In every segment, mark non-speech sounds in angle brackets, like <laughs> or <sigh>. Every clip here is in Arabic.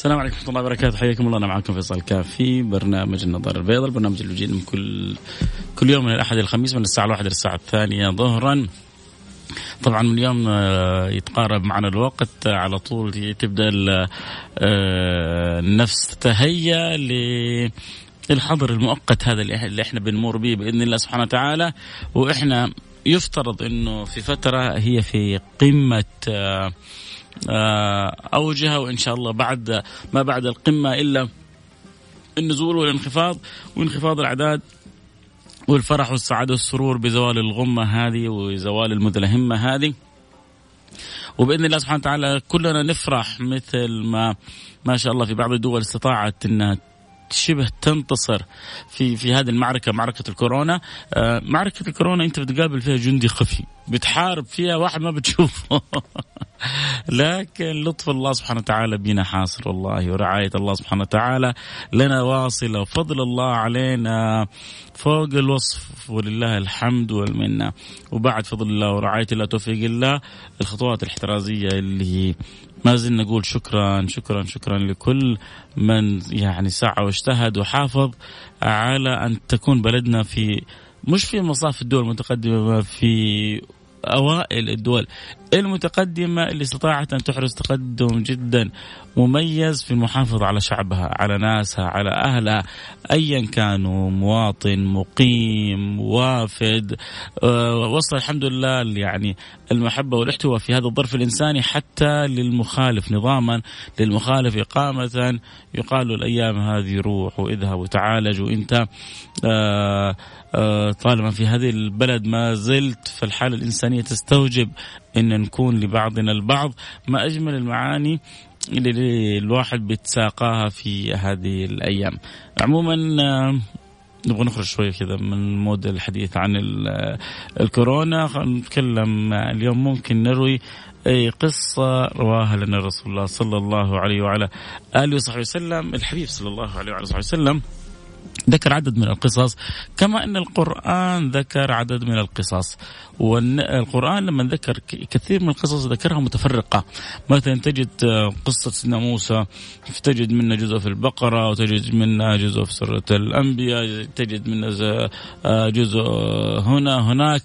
السلام عليكم ورحمة الله وبركاته. حياكم الله. أنا معكم فيصل كافي برنامج النظارة البيضاء البرنامج اللي يجينا كل كل يوم من الأحد الخميس من الساعة الواحدة للساعة الثانية ظهرا. طبعا من اليوم آه، يتقارب معنا الوقت. آه، على طول تبدأ آه، النفس تتهيا للحظر المؤقت هذا اللي إحنا بنمر به بإذن الله سبحانه وتعالى. وإحنا يفترض إنه في فترة هي في قمة أوجها وإن شاء الله بعد ما بعد القمة إلا النزول والانخفاض وانخفاض الأعداد والفرح والسعادة والسرور بزوال الغمة هذه وزوال المدلهمه هذه. وبإذن الله سبحانه وتعالى كلنا نفرح مثل ما ما شاء الله في بعض الدول استطاعت إنها شبه تنتصر في في هذه المعركة معركة الكورونا. آه، معركة الكورونا أنت بتقابل فيها جندي خفي. بتحارب فيها واحد ما بتشوفه. <laughs> لكن لطف الله سبحانه وتعالى بنا حاصل والله ورعاية الله سبحانه وتعالى لنا واصلة وفضل الله علينا فوق الوصف ولله الحمد والمنة. وبعد فضل الله ورعاية الله توفيق الله الخطوات الاحترازية اللي ما زلنا نقول شكرا شكرا شكرا لكل من يعني سعى واجتهد وحافظ على أن تكون بلدنا في مش في مصاف الدول المتقدمة في أوائل الدول. المتقدمة اللي استطاعت أن تحرز تقدم جدا مميز في المحافظة على شعبها، على ناسها، على أهلها، ايا كانوا مواطن، مقيم، وافد، أه وصل الحمد لله يعني المحبة والاحتواء في هذا الظرف الإنساني حتى للمخالف نظاما، للمخالف اقامه، يقال الأيام هذه روح واذهب وتعالج وإنت. أه أه طالما في هذه البلد ما زلت فالحالة الإنسانية تستوجب إن نكون لبعضنا البعض. ما أجمل المعاني اللي الواحد بيتساقاها في هذه الأيام. عموما آه، نبغى نخرج شوي كذا من مود الحديث عن الكورونا. نتكلم اليوم ممكن نروي أي قصة رواها لنا رسول الله صلى الله عليه وعلى آله وصحبه وسلم. الحبيب صلى الله عليه وعلى صحبه وسلم. ذكر عدد من القصص كما أن القرآن ذكر عدد من القصص. والقران لما ذكر كثير من القصص ذكرها متفرقة. مثلا تجد قصة سيدنا موسى تجد منها جزء في البقرة وتجد منها جزء في سورة الأنبياء تجد منها جزء هنا هناك.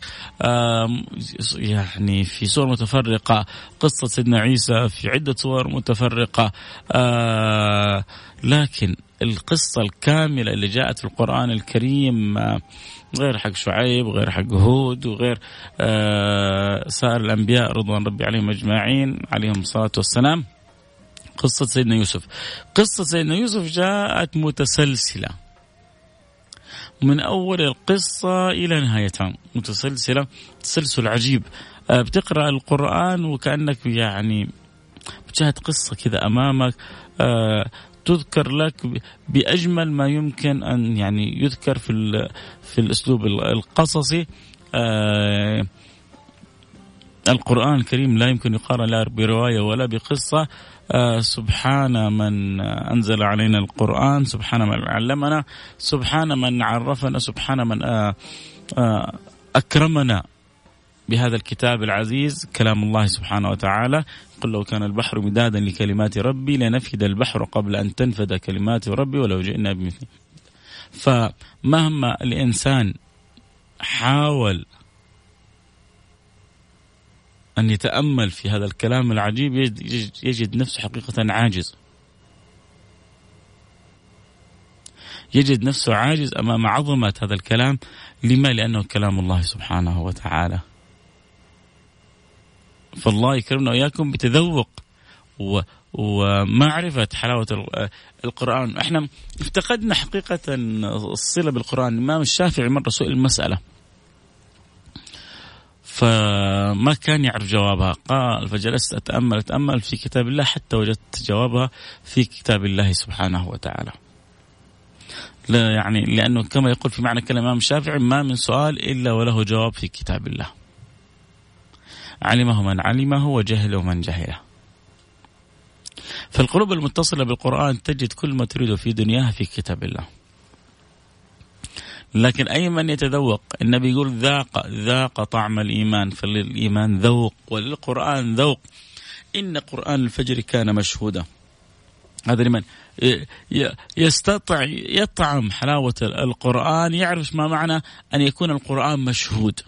يعني في سور متفرقة. قصة سيدنا عيسى في عدة صور متفرقة. لكن القصة الكاملة اللي جاءت في القرآن الكريم آه، غير حق شعيب غير حق هود وغير آه، سائر الأنبياء رضوان ربي عليهم أجمعين عليهم الصلاة والسلام. قصة سيدنا يوسف. قصة سيدنا يوسف جاءت متسلسلة. من أول القصة إلى نهايتها. متسلسلة تسلسل عجيب. آه، بتقرأ القرآن وكأنك يعني بتشاهد قصة كذا أمامك. تذكر لك بأجمل ما يمكن أن يعني يذكر في في الأسلوب القصصي. آه القرآن الكريم لا يمكن يقارن لا برواية ولا بقصة. آه سبحان من أنزل علينا القرآن سبحان من علمنا سبحان من عرفنا سبحان من آه آه أكرمنا. بهذا الكتاب العزيز كلام الله سبحانه وتعالى. قل لو كان البحر مدادا لكلمات ربي لنفد البحر قبل أن تنفد كلمات ربي ولو جئنا بمثله فمهما الإنسان حاول أن يتأمل في هذا الكلام العجيب يجد نفسه حقيقة عاجز. يجد نفسه عاجز أمام عظمة هذا الكلام. لما؟ لأنه كلام الله سبحانه وتعالى. فالله يكرمنا وإياكم بتذوق و ومعرفة حلاوة القرآن. إحنا افتقدنا حقيقة الصلة بالقرآن. الإمام الشافعي مرة سئل مسألة فما كان يعرف جوابها. قال فجلست أتأمل أتأمل في كتاب الله حتى وجدت جوابها في كتاب الله سبحانه وتعالى. لا يعني لأنه كما يقول في معنى كلام الإمام الشافعي ما من سؤال إلا وله جواب في كتاب الله. علمه من علمه وجهله من جهله. فالقلوب المتصلة بالقرآن تجد كل ما تريده في دنياها في كتاب الله. لكن أي من يتذوق النبي يقول ذاق ذاق طعم الإيمان فللإيمان ذوق وللقرآن ذوق إن قرآن الفجر كان مشهودا هذا لمن يستطع يطعم حلاوة القرآن يعرف ما معنى أن يكون القرآن مشهود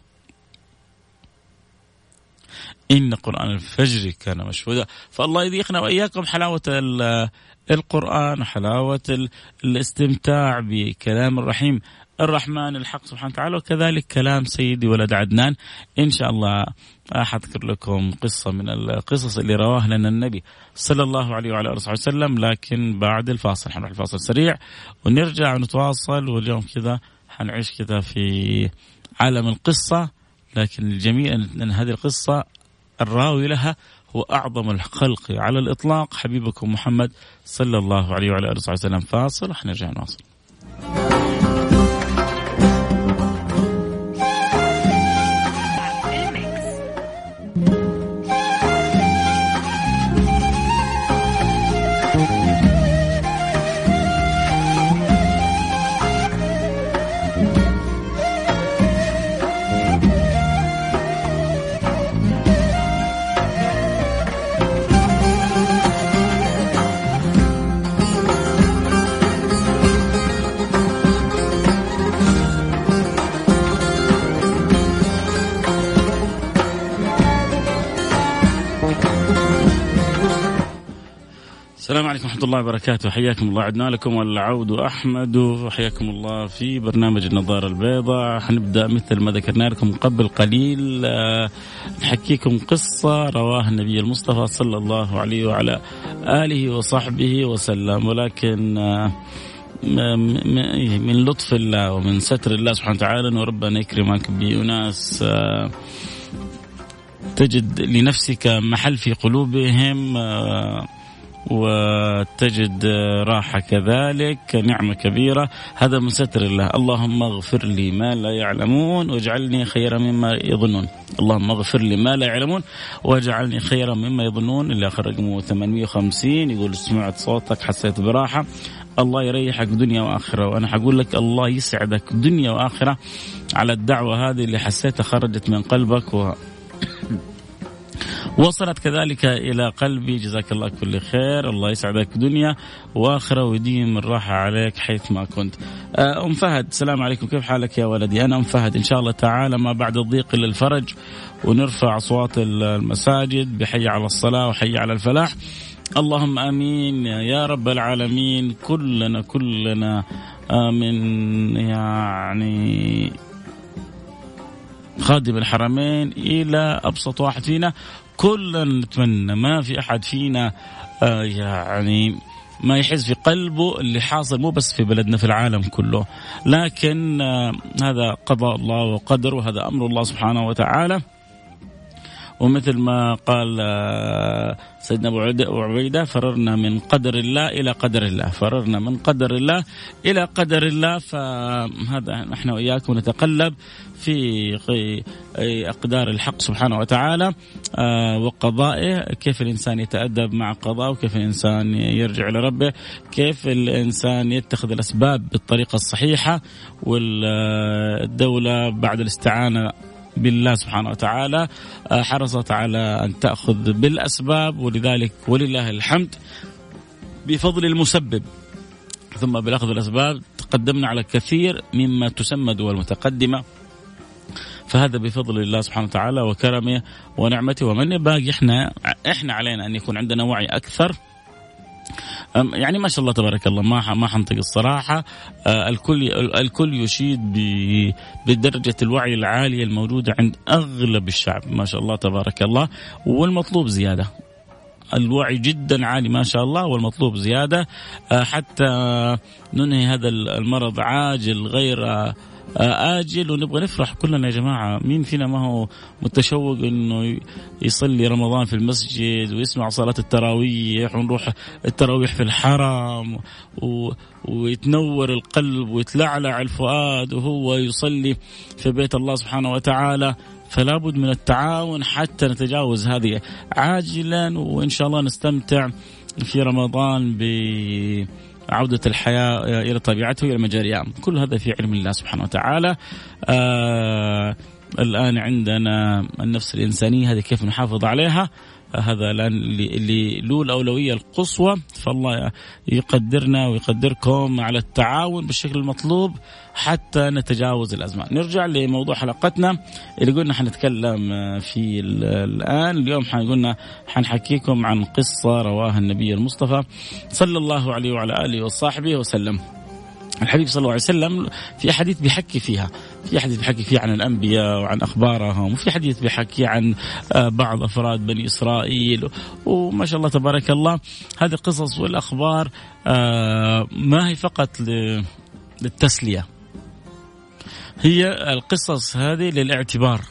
إن قرآن الفجر كان مشهودا. فالله يذيقنا وإياكم حلاوة القرآن حلاوة الاستمتاع بكلام الرحيم الرحمن الحق سبحانه وتعالى وكذلك كلام سيدي ولد عدنان. إن شاء الله أذكر لكم قصة من القصص اللي رواه لنا النبي صلى الله عليه وعلى آله وسلم. لكن بعد الفاصل حنروح الفاصل سريع ونرجع ونتواصل واليوم كذا حنعيش كذا في عالم القصة. لكن الجميل أن هذه القصة الراوي لها هو أعظم الخلق على الإطلاق. حبيبكم محمد صلى الله عليه وعلى آله وسلم. فاصل حنرجع نواصل. ورحمة الله وبركاته حياكم الله. عدنا لكم والعود أحمد وحياكم الله في برنامج النظارة البيضاء. حنبدأ مثل ما ذكرنا لكم قبل قليل آه، نحكيكم قصة رواها النبي المصطفى صلى الله عليه وعلى آله وصحبه وسلم. ولكن آه، من لطف الله ومن ستر الله سبحانه وتعالى أن ربنا يكرمك بأناس آه، تجد لنفسك محل في قلوبهم وتجد راحة كذلك نعمة كبيرة. هذا من ستر الله. اللهم اغفر لي ما لا يعلمون واجعلني خيرا مما يظنون. اللهم اغفر لي ما لا يعلمون واجعلني خيرا مما يظنون. اللي آخر رقمه 850 يقول سمعت صوتك حسيت براحة. الله يريحك دنيا وآخرة. وأنا حقول لك الله يسعدك دنيا وآخرة على الدعوة هذه اللي حسيتها خرجت من قلبك. و وصلت كذلك إلى قلبي. جزاك الله كل خير. الله يسعدك دنيا وآخرة ويديم الراحة عليك حيث ما كنت. آه، أم فهد السلام عليكم. كيف حالك يا ولدي؟ أنا أم فهد. إن شاء الله تعالى ما بعد الضيق إلا الفرج ونرفع أصوات المساجد. بحي على الصلاة وحي على الفلاح. اللهم آمين يا رب العالمين. كلنا كلنا من يعني خادم الحرمين إلى أبسط واحد فينا. كلنا نتمنى ما في أحد فينا آه يعني ما يحس في قلبه اللي حاصل مو بس في بلدنا في العالم كله. لكن آه هذا قضاء الله وقدر وهذا أمر الله سبحانه وتعالى. ومثل ما قال آه، سيدنا أبو عبيده فررنا من قدر الله إلى قدر الله، فررنا من قدر الله إلى قدر الله. فهذا نحن وإياكم نتقلب في أقدار الحق سبحانه وتعالى آه، وقضائه، كيف الإنسان يتأدب مع قضاءه، وكيف الإنسان يرجع لربه، كيف الإنسان يتخذ الأسباب بالطريقة الصحيحة والدولة بعد الاستعانة بالله سبحانه وتعالى آه، حرصت على أن تأخذ بالأسباب ولذلك ولله الحمد بفضل المسبب. ثم بالاخذ بالاسباب تقدمنا على كثير مما تسمى دول متقدمه فهذا بفضل الله سبحانه وتعالى وكرمه ونعمته. ومن باقي إحنا إحنا علينا أن يكون عندنا وعي أكثر. يعني ما شاء الله تبارك الله ما ما حنطق الصراحة. الكل الكل يشيد بدرجة الوعي العالية الموجودة عند أغلب الشعب ما شاء الله تبارك الله. والمطلوب زيادة. الوعي جدا عالي ما شاء الله والمطلوب زيادة. حتى ننهي هذا المرض عاجل غير آه، آجل ونبغى نفرح كلنا يا جماعة. مين فينا ما هو متشوق أنه يصلي رمضان في المسجد ويسمع صلاة التراويح ونروح التراويح في الحرم و... ويتنور القلب ويتلعلع الفؤاد وهو يصلي في بيت الله سبحانه وتعالى. فلا بد من التعاون حتى نتجاوز هذه. عاجلا وإن شاء الله نستمتع في رمضان ب عودة الحياة إلى طبيعته إلى مجاريها كل هذا في علم الله سبحانه وتعالى. آه الآن عندنا النفس الإنسانية هذه كيف نحافظ عليها؟ هذا الآن اللي له الاولويه القصوى فالله يقدرنا ويقدركم على التعاون بالشكل المطلوب حتى نتجاوز الازمات. نرجع لموضوع حلقتنا اللي قلنا حنتكلم فيه الآن، اليوم حنقولنا حنحكيكم عن قصة رواها النبي المصطفى صلى الله عليه وعلى آله وصحبه وسلم. الحبيب صلى الله عليه وسلم في حديث بيحكي فيها في حديث بيحكي فيه عن الأنبياء وعن أخبارهم وفي حديث بيحكي عن آه، بعض أفراد بني إسرائيل وما شاء الله تبارك الله هذه القصص والأخبار آه، ما هي فقط للتسلية هي القصص هذه للاعتبار.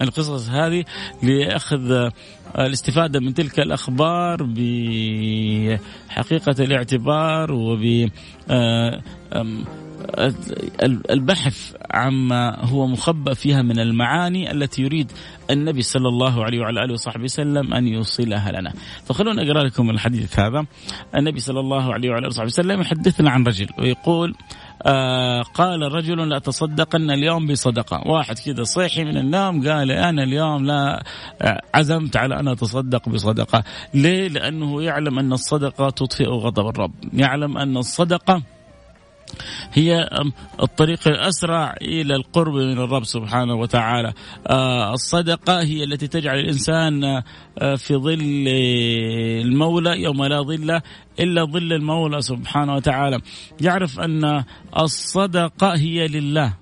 القصص هذه لأخذ الاستفادة من تلك الأخبار بحقيقة الاعتبار وب آه، البحث عما هو مخبأ فيها من المعاني التي يريد النبي صلى الله عليه وعلى آله وصحبه وسلم أن يوصلها لنا. فخلونا اقرا لكم الحديث هذا. النبي صلى الله عليه وعلى آله وصحبه وسلم يحدثنا عن رجل ويقول آه قال رجل لا تصدقن اليوم بصدقة، واحد كذا صحي من النوم قال أنا اليوم لا آه، عزمت على أن أتصدق بصدقة، ليه؟ لأنه يعلم أن الصدقة تطفئ غضب الرب، يعلم أن الصدقة هي الطريق الأسرع إلى القرب من الرب سبحانه وتعالى. آه، الصدقة هي التي تجعل الإنسان آه، في ظل المولى يوم لا ظل إلا ظل المولى سبحانه وتعالى. يعرف أن الصدقة هي لله.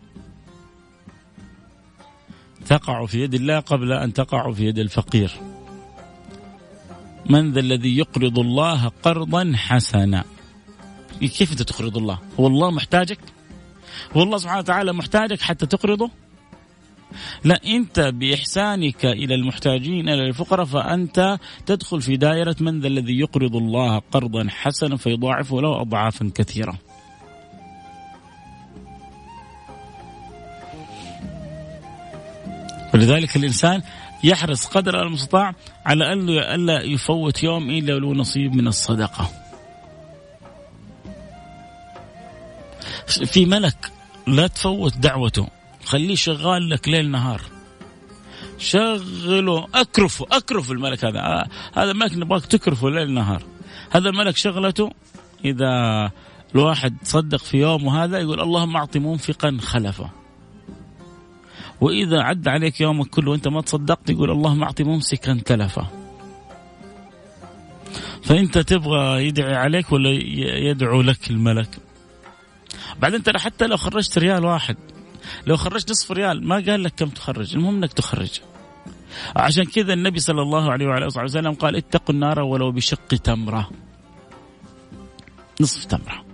تقع في يد الله قبل أن تقع في يد الفقير. من ذا الذي يقرض الله قرضا حسنا كيف انت تقرض الله؟ هو الله محتاجك؟ هو الله سبحانه وتعالى محتاجك حتى تقرضه؟ لا انت بإحسانك إلى المحتاجين إلى الفقراء فأنت تدخل في دائرة من ذا الذي يقرض الله قرضا حسنا فيضاعفه له اضعافا كثيرة. ولذلك الإنسان يحرص قدر المستطاع على الا يفوت يوم إلا له نصيب من الصدقة. في ملك لا تفوت دعوته. خليه شغال لك ليل نهار. شغله أكرفه اكرف الملك هذا. آه هذا الملك نبغاك تكرفه ليل نهار. هذا الملك شغلته إذا الواحد صدق في يوم وهذا يقول اللهم أعطي منفقا خلفه. وإذا عد عليك يومك كله وأنت ما تصدقت يقول اللهم أعطي ممسكا تلفه. فأنت تبغى يدعي عليك ولا يدعو لك الملك؟ بعدين ترى حتى لو خرجت ريال واحد لو خرجت نصف ريال ما قال لك كم تخرج المهم إنك تخرج. عشان كذا النبي صلى الله عليه وعلى آله وسلم قال اتقوا النار ولو بشق تمرة. نصف تمرة.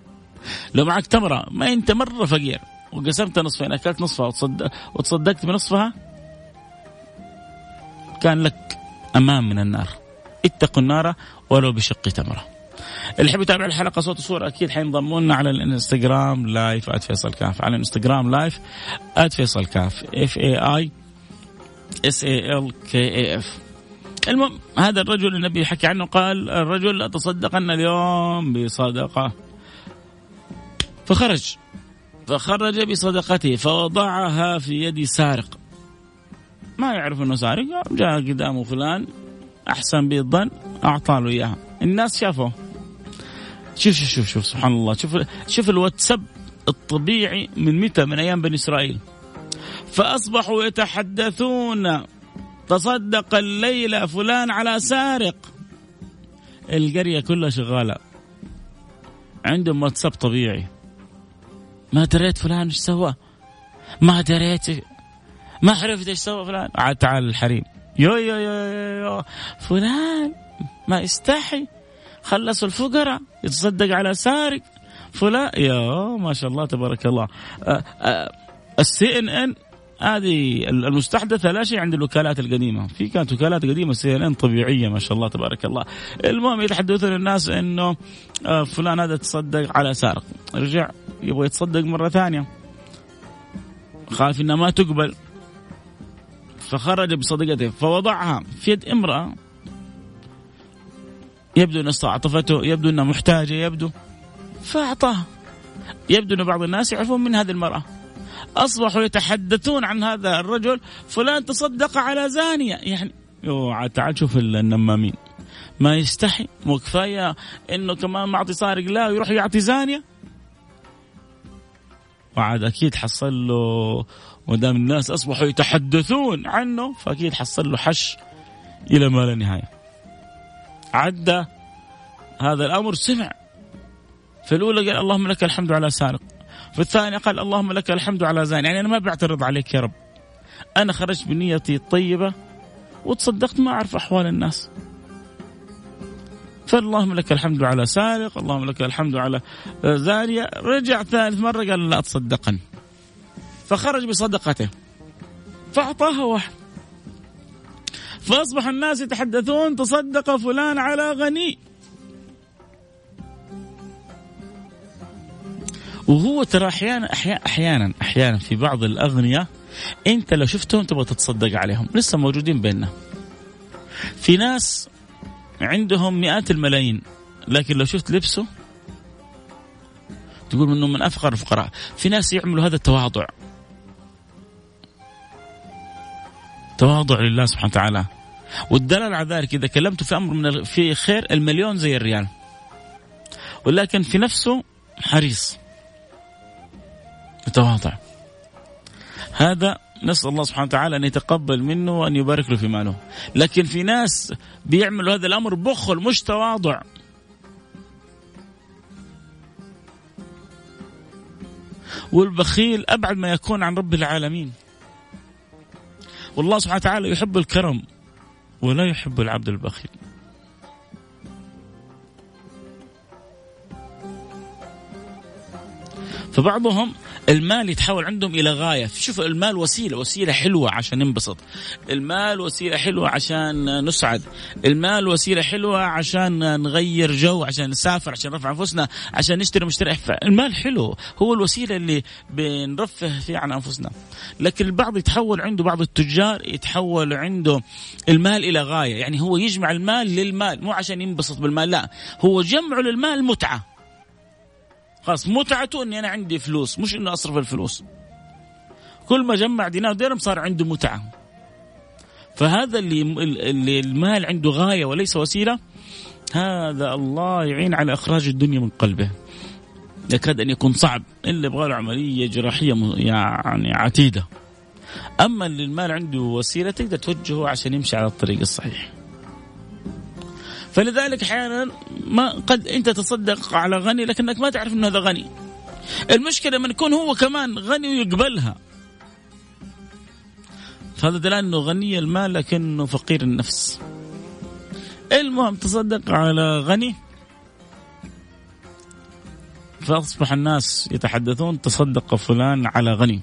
لو معك تمرة ما أنت مرة فقير. وقسمت نصفين أكلت نصفها وتصدق وتصدقت بنصفها؟ كان لك أمان من النار. اتقوا النار ولو بشق تمرة. اللي يحب يتابع الحلقة صوت وصوره أكيد حينضموا لنا على الإنستغرام live @فيصل كاف. على الإنستغرام live @فيصل كاف. F A I S A L K A F المهم هذا الرجل النبي حكي عنه قال الرجل أتصدقن اليوم بصدقة. فخرج. فخرج بصدقته فوضعها في يد سارق. ما يعرف إنه سارق جاء قدامه فلان أحسن به الظن اعطاه إياها. الناس شافوه. شوف شوف شوف شوف سبحان الله. شوف شوف الواتساب الطبيعي من متى؟ من أيام بني إسرائيل. فأصبحوا يتحدثون تصدق الليلة فلان على سارق. القرية كلها شغالة. عندهم واتساب طبيعي. ما دريت فلان إيش سوى؟ ما دريت ما عرفت إيش سوى فلان. عاد تعال الحريم. يو يو يو, يو, يو. فلان ما يستحي. خلصوا الفقراء يتصدق على سارق. فلان يا ما شاء الله تبارك الله. ال CNN هذه المستحدثة لا شيء عند الوكالات القديمة. في كانت وكالات قديمة CNN طبيعية ما شاء الله تبارك الله. المهم يتحدثون الناس إنه فلان هذا تصدق على سارق. رجع يبغى يتصدق مرة ثانية. خاف إنها ما تقبل. فخرج بصدقته. فوضعها في يد امرأة. يبدو أن استعطفته يبدو أنها محتاجة يبدو. فأعطاها يبدو أن بعض الناس يعرفون من هذه المرأة. أصبحوا يتحدثون عن هذا الرجل فلان تصدق على زانية. يعني تعال شوف النمامين. ما يستحي. مو كفاية إنه كمان معطي سارق لا يروح يعطي زانية؟ وعاد أكيد حصل له ودام الناس أصبحوا يتحدثون عنه فأكيد حصل له حش إلى ما لا نهاية. عدى هذا الأمر سمع. في الأولى قال اللهم لك الحمد على سارق. في الثانية قال اللهم لك الحمد على زان يعني أنا ما بعترض عليك يا رب. أنا خرجت بنيتي الطيبة وتصدقت ما أعرف أحوال الناس. فاللهم لك الحمد على سارق اللهم لك الحمد على زانية رجع ثالث مرة قال لا تصدقن فخرج بصدقته. فأعطاها واحد. فأصبح الناس يتحدثون تصدق فلان على غني. وهو ترى أحيانا أحيانا أحيانا في بعض الاغنياء أنت لو شفتهم تبغى تتصدق عليهم. لسه موجودين بيننا. في ناس عندهم مئات الملايين لكن لو شفت لبسه تقول إنه من افقر الفقراء. في ناس يعملوا هذا التواضع. تواضع لله سبحانه وتعالى. والدلال على ذلك إذا كلمته في أمر من في خير المليون زي الريال. ولكن في نفسه حريص. متواضع. هذا نسأل الله سبحانه وتعالى أن يتقبل منه وأن يبارك له في ماله. لكن في ناس بيعملوا هذا الأمر بخل مش تواضع. والبخيل أبعد ما يكون عن رب العالمين. والله سبحانه وتعالى يحب الكرم. ولا يحب العبد البخيل. فبعضهم المال يتحول عندهم إلى غاية. شوف المال وسيلة وسيلة حلوة عشان ننبسط. المال وسيلة حلوة عشان نسعد. المال وسيلة حلوة عشان نغير جو عشان نسافر عشان نرفع أنفسنا عشان نشتري مشتري. المال حلو. هو الوسيلة اللي بنرفه فيها عن أنفسنا. لكن البعض يتحول عنده بعض التجار يتحول عنده المال إلى غاية. يعني هو يجمع المال للمال مو عشان ينبسط بالمال لا. هو جمعه للمال متعة. خلاص متعته إني أنا عندي فلوس مش إنه أصرف الفلوس. كل ما جمع دينار درهم صار عنده متعة. فهذا اللي اللي المال عنده غاية وليس وسيلة هذا الله يعين على إخراج الدنيا من قلبه. يكاد أن يكون صعب إلا يبغى له عملية جراحية يعني عتيدة. أما اللي المال عنده وسيلة تقدر توجهه عشان يمشي على الطريق الصحيح. فلذلك أحيانا ما قد أنت تصدق على غني لكنك ما تعرف إنه هذا غني. المشكلة لما يكون هو كمان غني ويقبلها. فهذا دلالة إنه غني المال لكنه فقير النفس. المهم تصدق على غني. فأصبح الناس يتحدثون تصدق فلان على غني.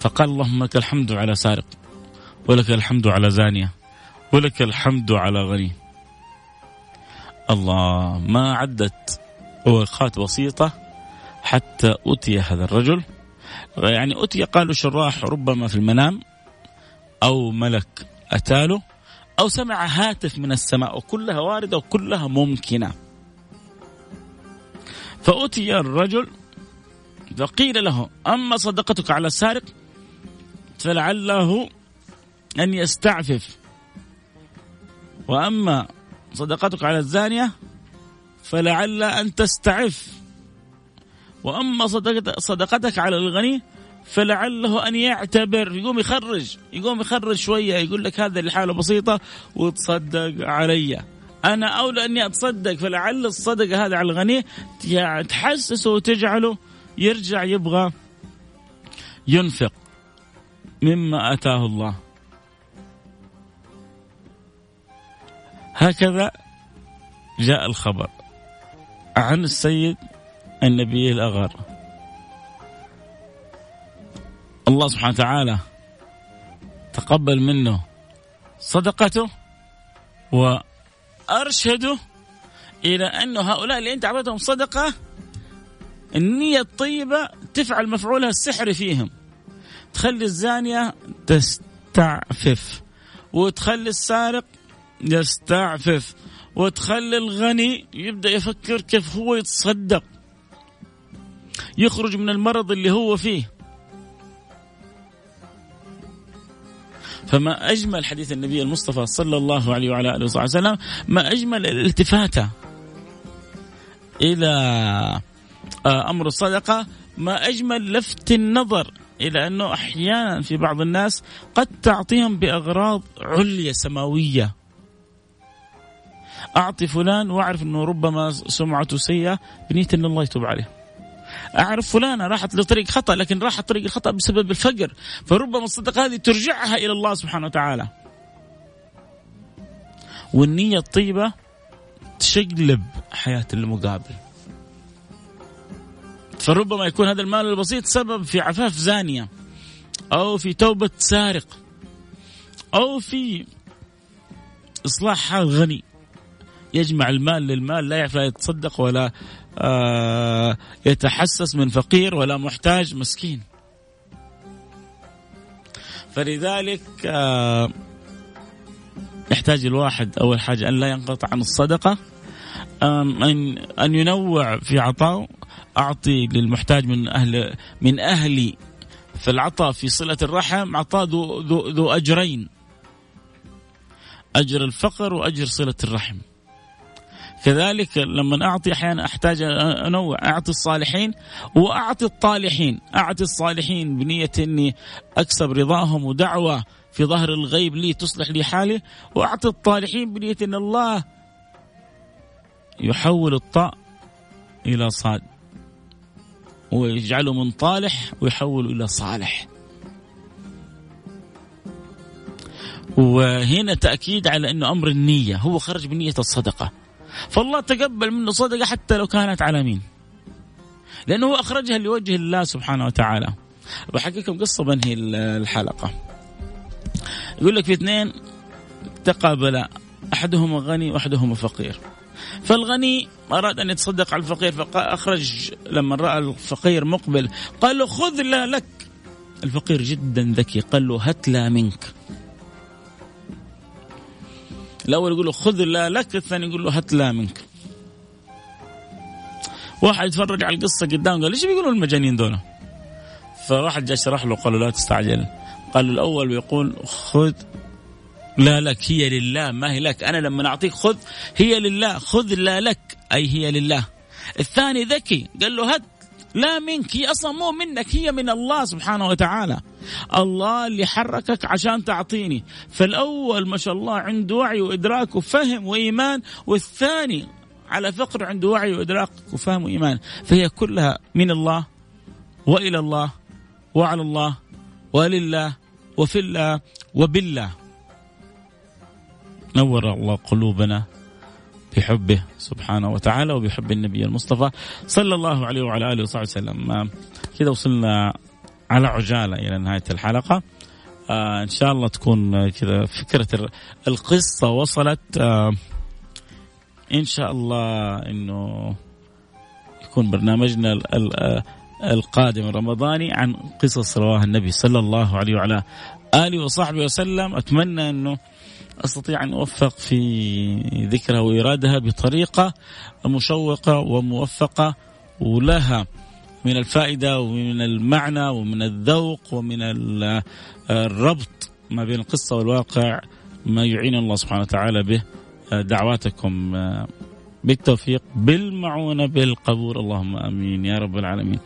فقال اللهم لك الحمد على سارق ولك الحمد على زانية ولك الحمد على غني. الله ما عدت أوقات بسيطة حتى أتي هذا الرجل. يعني أتي قالوا شراح ربما في المنام أو ملك أتاله أو سمع هاتف من السماء وكلها واردة وكلها ممكنة. فأتي الرجل فقيل له أما صدقتك على السارق فلعله أن يستعفف. وأما صدقتك على الزانية فلعل أن تستعف. وأما صدقتك على الغني فلعله أن يعتبر. يقوم يخرج يقوم يخرج شوية يقول لك هذا الحالة بسيطة وتصدق علي. أنا أولى أني أتصدق فلعل الصدقة هذا على الغني تحسسه وتجعله يرجع يبغى ينفق مما أتاه الله. هكذا جاء الخبر عن السيد النبي الأغر الله سبحانه وتعالى تقبل منه صدقته وأرشده إلى أنه هؤلاء اللي أنت أعطيتهم صدقة النية الطيبة تفعل مفعولها السحري فيهم. تخلي الزانية تستعفف وتخلي السارق يستعفف وتخلي الغني يبدأ يفكر كيف هو يتصدق. يخرج من المرض اللي هو فيه. فما أجمل حديث النبي المصطفى صلى الله عليه وعلى آله وصحبه وسلم ما أجمل الالتفاتة إلى آه، أمر الصدقة ما أجمل لفت النظر إلى أنه أحيانا في بعض الناس قد تعطيهم بأغراض عليا سماوية. أعطي فلان وأعرف أنه ربما سمعته سيئة بنية أن الله يتوب عليه. أعرف فلانة راحت لطريق خطأ لكن راحت طريق الخطأ بسبب الفقر. فربما الصدقة هذه ترجعها إلى الله سبحانه وتعالى. والنية الطيبة تشقلب حياة المقابل. فربما يكون هذا المال البسيط سبب في عفاف زانية أو في توبة سارق أو في إصلاح حال غني. يجمع المال للمال لا يعرف لا يتصدق ولا آه يتحسس من فقير ولا محتاج مسكين. فلذلك آه يحتاج الواحد أول حاجة أن لا ينقطع عن الصدقة أن أن ينوع في عطاء أعطي للمحتاج من أهل من أهلي في العطاء في صلة الرحم عطاء ذو ذو, ذو أجرين. أجر الفقر وأجر صلة الرحم. كذلك لما أعطي أحيانا أحتاج أنوع أعطي الصالحين وأعطي الطالحين. أعطي الصالحين بنية إني أكسب رضاهم ودعوة في ظهر الغيب لي تصلح لي حالي وأعطي الطالحين بنية إن الله يحول الطاء إلى صاد ويجعله من طالح ويحوله إلى صالح. وهنا تأكيد على إنه أمر النية هو خرج بنية الصدقة. فالله تقبل منه صدقة حتى لو كانت على مين. لأنه هو أخرجها لوجه الله سبحانه وتعالى. بحكي لكم قصة بنهي الحلقة. يقول لك في اثنين تقابلا أحدهما غني وأحدهما فقير. فالغني أراد أن يتصدق على الفقير فأخرج لما رأى الفقير مقبل قال له خذ لك. الفقير جدا ذكي قال له هات لا منك. الأول يقول له خذ لا لك الثاني يقول له هات لا منك. واحد يتفرج على القصة قدام قال إيش بيقولوا المجانين دول؟ فواحد جاء شرح له قال له لا تستعجل. قال الأول بيقول خذ لا لك هي لله ما هي لك. أنا لما أعطيك خذ هي لله خذ لا لك أي هي لله. الثاني ذكي قال له هات لا منك هي أصلا مو منك هي من الله سبحانه وتعالى. الله اللي حركك عشان تعطيني. فالأول ما شاء الله عنده وعي وإدراك وفهم وإيمان والثاني على فقر عنده وعي وإدراك وفهم وإيمان. فهي كلها من الله وإلى الله وعلى الله ولله وفي الله وبالله. نور الله قلوبنا. بحبه سبحانه وتعالى وبحب النبي المصطفى صلى الله عليه وعلى آله وصحبه وسلم. كذا وصلنا على عجالة إلى نهاية الحلقة. آه إن شاء الله تكون كذا فكرة القصة وصلت. آه إن شاء الله إنه يكون برنامجنا آه، القادم الرمضاني عن قصص رواها النبي صلى الله عليه وعلى آله وصحبه وسلم. أتمنى إنه أستطيع أن أوفق في ذكرها وإيرادها بطريقة مشوقة وموفقة ولها من الفائدة ومن المعنى ومن الذوق ومن الربط ما بين القصة والواقع ما يعين الله سبحانه وتعالى به دعواتكم. بالتوفيق بالمعونة بالقبول. اللهم آمين. يا رب العالمين.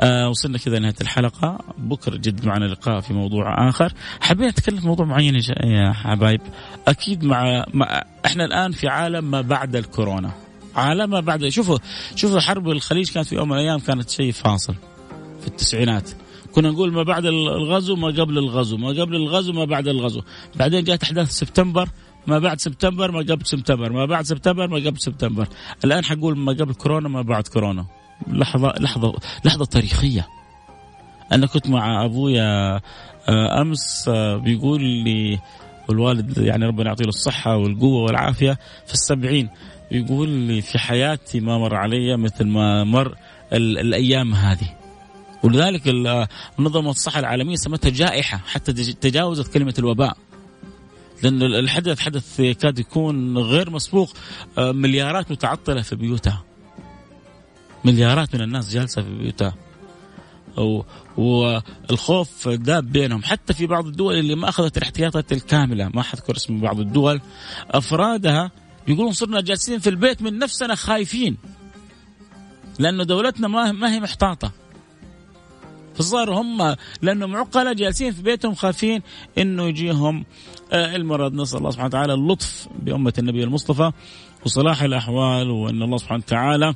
آه وصلنا كذا نهايه الحلقة. بكرة جد معنا لقاء في موضوع آخر. حبيت أتكلم في موضوع معين يا حبايب؟ أكيد مع, مع إحنا الآن في عالم ما بعد الكورونا. عالم ما بعد. شوفوا شوفوا حرب الخليج كانت في يوم من الأيام كانت شيء فاصل في التسعينات. كنا نقول ما بعد الغزو ما قبل الغزو. ما قبل الغزو ما بعد الغزو. بعدين جاءت أحداث سبتمبر ما بعد سبتمبر ما قبل سبتمبر. ما بعد سبتمبر ما قبل سبتمبر. الآن حقول ما قبل كورونا ما بعد كورونا. لحظة لحظة لحظة تاريخية. أنا كنت مع أبويا آه، أمس آه، بيقول لي والوالد يعني ربنا يعطيه الصحة والقوة والعافية في السبعين يقول لي في حياتي ما مر علي مثل ما مر الأيام هذه. ولذلك منظمة الصحة العالمية سمتها جائحة حتى تجاوزت كلمة الوباء. لأن الحدث حدث يكاد يكون غير مسبوق. آه، مليارات متعطلة في بيوتها. مليارات من الناس جالسة في بيوتها. والخوف داب بينهم. حتى في بعض الدول اللي ما أخذت الاحتياطات الكاملة ما حذكر اسم بعض الدول أفرادها يقولون صرنا جالسين في البيت من نفسنا خايفين. لأنه دولتنا ما ما هي محتاطة. فصار هم لأنهم عقلاء جالسين في بيتهم خايفين إنه يجيهم آه، المرض. نسأل الله سبحانه وتعالى اللطف بأمة النبي المصطفى وصلاح الأحوال وأن الله سبحانه وتعالى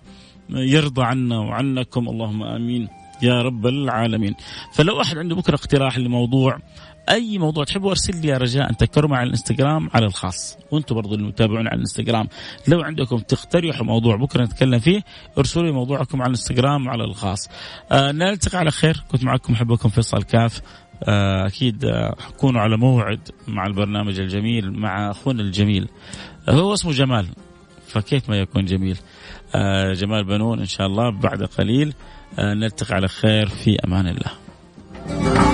يرضى عنا وعنكم. اللهم آمين يا رب العالمين. فلو أحد عنده بكرة اقتراح لموضوع أي موضوع تحبوا أرسل لي رجاء تذكروا على الإنستغرام على الخاص. وأنتم برضو اللي متابعون على الإنستغرام. لو عندكم تقترحوا موضوع بكرة نتكلم فيه ارسلوا لي موضوعكم على الإنستغرام على الخاص. آه نلتقي على خير. كنت معكم أحبكم فيصل كاف. آه أكيد آه كونوا على موعد مع البرنامج الجميل مع أخونا الجميل. آه هو اسمه جمال. فكيف ما يكون جميل. آه جمال بنون إن شاء الله بعد قليل. آه نلتقي على خير. في أمان الله.